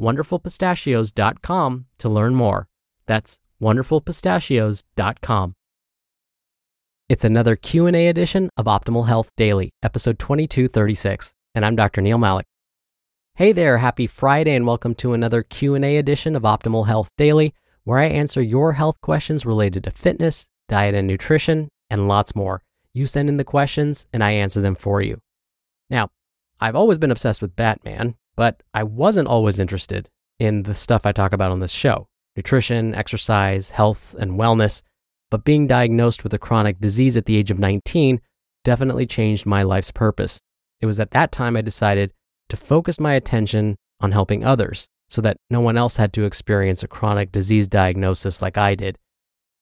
wonderfulpistachios.com to learn more. That's wonderfulpistachios.com. It's another Q&A edition of Optimal Health Daily, episode 2236, and I'm Dr. Neal Malik. Hey there, happy Friday and welcome to another Q&A edition of Optimal Health Daily, where I answer your health questions related to fitness, diet and nutrition, and lots more. You send in the questions and I answer them for you. Now, I've always been obsessed with Batman, but I wasn't always interested in the stuff I talk about on this show nutrition, exercise, health, and wellness. But being diagnosed with a chronic disease at the age of 19 definitely changed my life's purpose. It was at that time I decided to focus my attention on helping others so that no one else had to experience a chronic disease diagnosis like I did.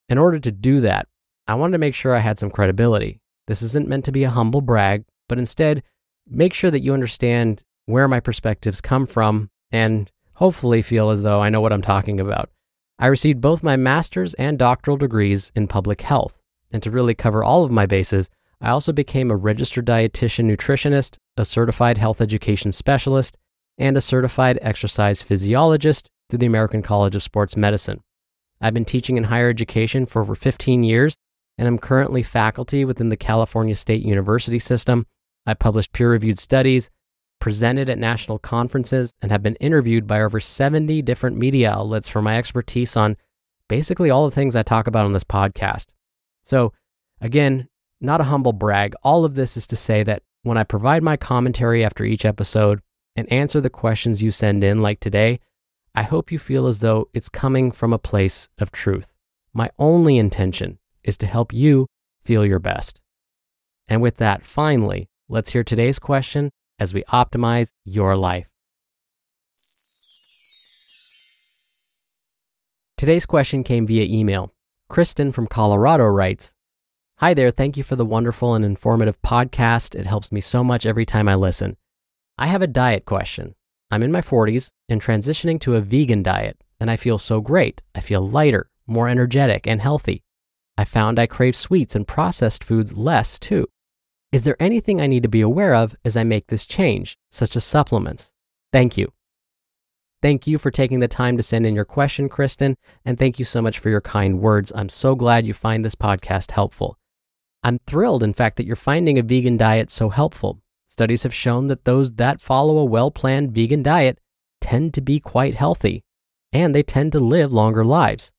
In order to do that, I wanted to make sure I had some credibility. This isn't meant to be a humble brag, but instead, make sure that you understand where my perspectives come from, and hopefully feel as though I know what I'm talking about. I received both my master's and doctoral degrees in public health, and to really cover all of my bases, I also became a registered dietitian nutritionist, a certified health education specialist, and a certified exercise physiologist through the American College of Sports Medicine. I've been teaching in higher education for over 15 years, and I'm currently faculty within the California State University system. I published peer reviewed studies, presented at national conferences, and have been interviewed by over 70 different media outlets for my expertise on basically all the things I talk about on this podcast. So, again, not a humble brag. All of this is to say that when I provide my commentary after each episode and answer the questions you send in, like today, I hope you feel as though it's coming from a place of truth. My only intention is to help you feel your best. And with that, finally, let's hear today's question as we optimize your life. Today's question came via email. Kristen from Colorado writes Hi there, thank you for the wonderful and informative podcast. It helps me so much every time I listen. I have a diet question. I'm in my 40s and transitioning to a vegan diet, and I feel so great. I feel lighter, more energetic, and healthy. I found I crave sweets and processed foods less too. Is there anything I need to be aware of as I make this change, such as supplements? Thank you. Thank you for taking the time to send in your question, Kristen, and thank you so much for your kind words. I'm so glad you find this podcast helpful. I'm thrilled, in fact, that you're finding a vegan diet so helpful. Studies have shown that those that follow a well planned vegan diet tend to be quite healthy, and they tend to live longer lives.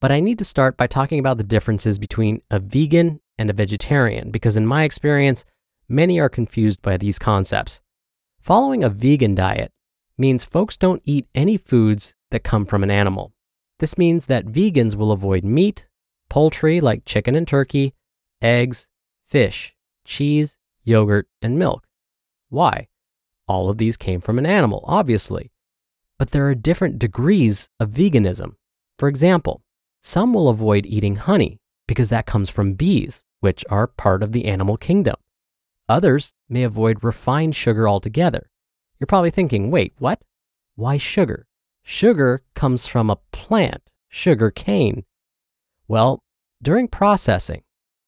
But I need to start by talking about the differences between a vegan and a vegetarian, because in my experience, many are confused by these concepts. Following a vegan diet means folks don't eat any foods that come from an animal. This means that vegans will avoid meat, poultry like chicken and turkey, eggs, fish, cheese, yogurt, and milk. Why? All of these came from an animal, obviously. But there are different degrees of veganism. For example, some will avoid eating honey because that comes from bees, which are part of the animal kingdom. Others may avoid refined sugar altogether. You're probably thinking, wait, what? Why sugar? Sugar comes from a plant, sugar cane. Well, during processing,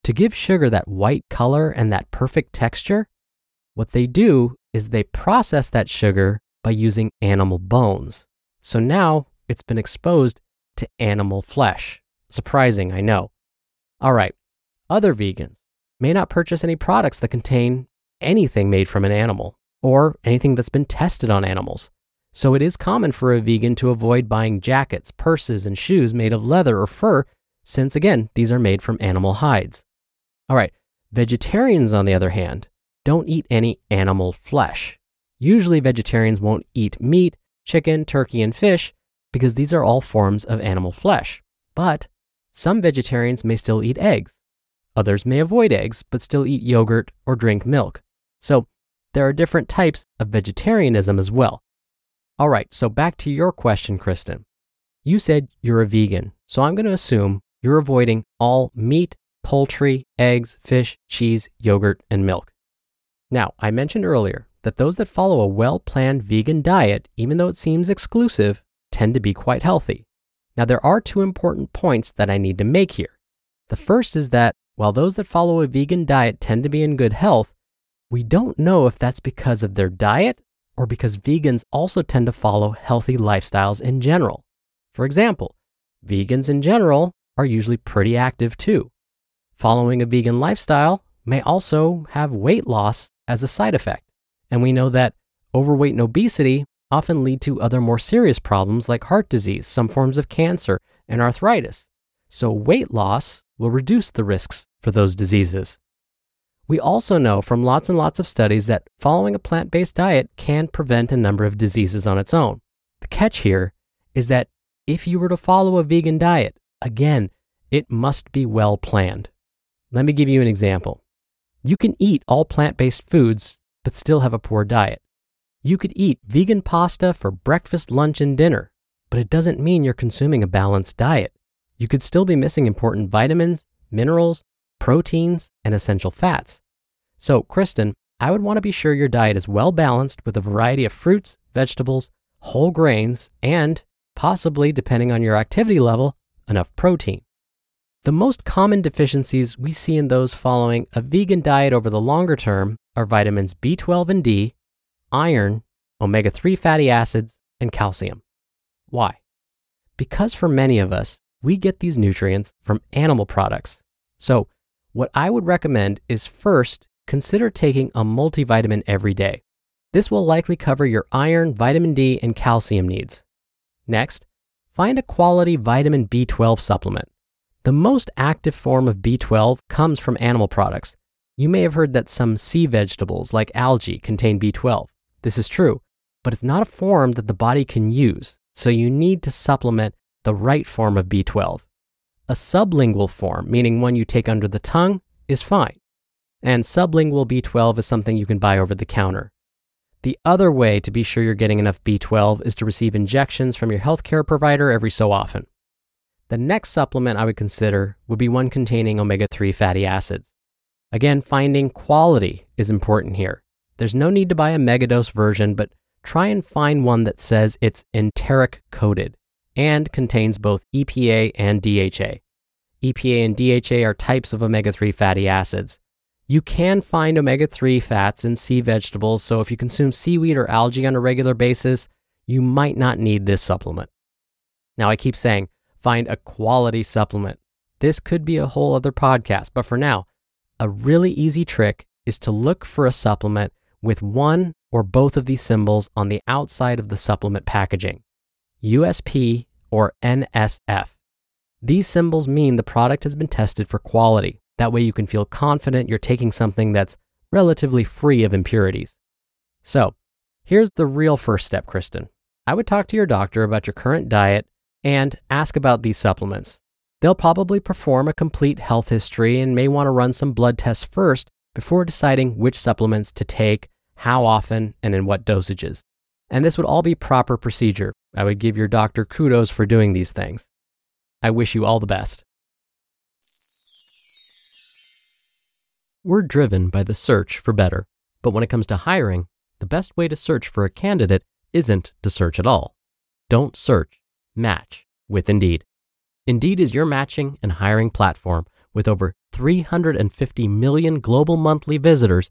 to give sugar that white color and that perfect texture, what they do is they process that sugar by using animal bones. So now it's been exposed to animal flesh. Surprising, I know. All right, other vegans may not purchase any products that contain anything made from an animal or anything that's been tested on animals. So it is common for a vegan to avoid buying jackets, purses, and shoes made of leather or fur, since again, these are made from animal hides. All right, vegetarians, on the other hand, don't eat any animal flesh. Usually, vegetarians won't eat meat, chicken, turkey, and fish because these are all forms of animal flesh. But some vegetarians may still eat eggs. Others may avoid eggs but still eat yogurt or drink milk. So, there are different types of vegetarianism as well. All right, so back to your question, Kristen. You said you're a vegan, so I'm going to assume you're avoiding all meat, poultry, eggs, fish, cheese, yogurt, and milk. Now, I mentioned earlier that those that follow a well planned vegan diet, even though it seems exclusive, tend to be quite healthy. Now, there are two important points that I need to make here. The first is that while those that follow a vegan diet tend to be in good health, we don't know if that's because of their diet or because vegans also tend to follow healthy lifestyles in general. For example, vegans in general are usually pretty active too. Following a vegan lifestyle may also have weight loss as a side effect. And we know that overweight and obesity often lead to other more serious problems like heart disease, some forms of cancer, and arthritis. So, weight loss will reduce the risks for those diseases. We also know from lots and lots of studies that following a plant based diet can prevent a number of diseases on its own. The catch here is that if you were to follow a vegan diet, again, it must be well planned. Let me give you an example. You can eat all plant based foods, but still have a poor diet. You could eat vegan pasta for breakfast, lunch, and dinner, but it doesn't mean you're consuming a balanced diet. You could still be missing important vitamins, minerals, proteins, and essential fats. So, Kristen, I would want to be sure your diet is well balanced with a variety of fruits, vegetables, whole grains, and possibly, depending on your activity level, enough protein. The most common deficiencies we see in those following a vegan diet over the longer term are vitamins B12 and D, iron, omega 3 fatty acids, and calcium. Why? Because for many of us, we get these nutrients from animal products. So, what I would recommend is first consider taking a multivitamin every day. This will likely cover your iron, vitamin D, and calcium needs. Next, find a quality vitamin B12 supplement. The most active form of B12 comes from animal products. You may have heard that some sea vegetables, like algae, contain B12. This is true, but it's not a form that the body can use, so you need to supplement the right form of B12. A sublingual form, meaning one you take under the tongue, is fine. And sublingual B12 is something you can buy over the counter. The other way to be sure you're getting enough B12 is to receive injections from your healthcare provider every so often. The next supplement I would consider would be one containing omega 3 fatty acids. Again, finding quality is important here. There's no need to buy a megadose version, but try and find one that says it's enteric coated and contains both EPA and DHA. EPA and DHA are types of omega 3 fatty acids. You can find omega 3 fats in sea vegetables, so if you consume seaweed or algae on a regular basis, you might not need this supplement. Now, I keep saying find a quality supplement. This could be a whole other podcast, but for now, a really easy trick is to look for a supplement with one or both of these symbols on the outside of the supplement packaging USP or NSF. These symbols mean the product has been tested for quality. That way, you can feel confident you're taking something that's relatively free of impurities. So, here's the real first step, Kristen. I would talk to your doctor about your current diet and ask about these supplements. They'll probably perform a complete health history and may want to run some blood tests first before deciding which supplements to take, how often, and in what dosages. And this would all be proper procedure. I would give your doctor kudos for doing these things. I wish you all the best. We're driven by the search for better, but when it comes to hiring, the best way to search for a candidate isn't to search at all. Don't search, match with Indeed. Indeed is your matching and hiring platform with over 350 million global monthly visitors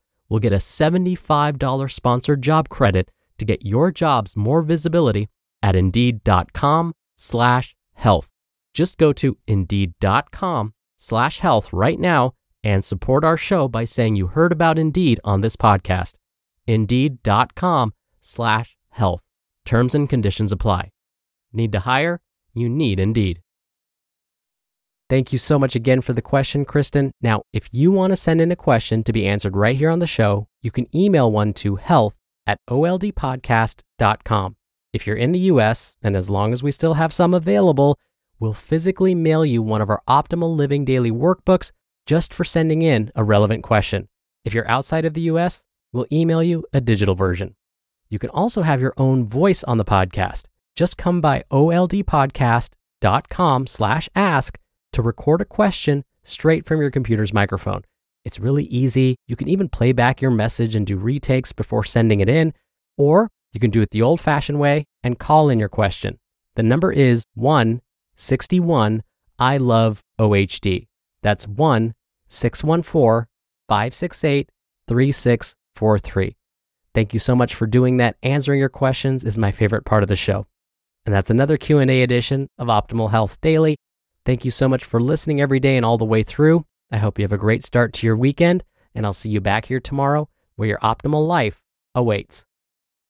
will get a $75 sponsored job credit to get your jobs more visibility at indeed.com slash health. Just go to indeed.com slash health right now and support our show by saying you heard about Indeed on this podcast. Indeed.com slash health. Terms and conditions apply. Need to hire? You need Indeed. Thank you so much again for the question, Kristen. Now, if you want to send in a question to be answered right here on the show, you can email one to health at oldpodcast.com. If you're in the US, and as long as we still have some available, we'll physically mail you one of our Optimal Living Daily workbooks just for sending in a relevant question. If you're outside of the US, we'll email you a digital version. You can also have your own voice on the podcast. Just come by oldpodcast.com slash ask to record a question straight from your computer's microphone. It's really easy. You can even play back your message and do retakes before sending it in, or you can do it the old fashioned way and call in your question. The number is 161 I love OHD. That's 1 614 568 3643. Thank you so much for doing that. Answering your questions is my favorite part of the show. And that's another Q&A edition of Optimal Health Daily. Thank you so much for listening every day and all the way through. I hope you have a great start to your weekend, and I'll see you back here tomorrow where your optimal life awaits.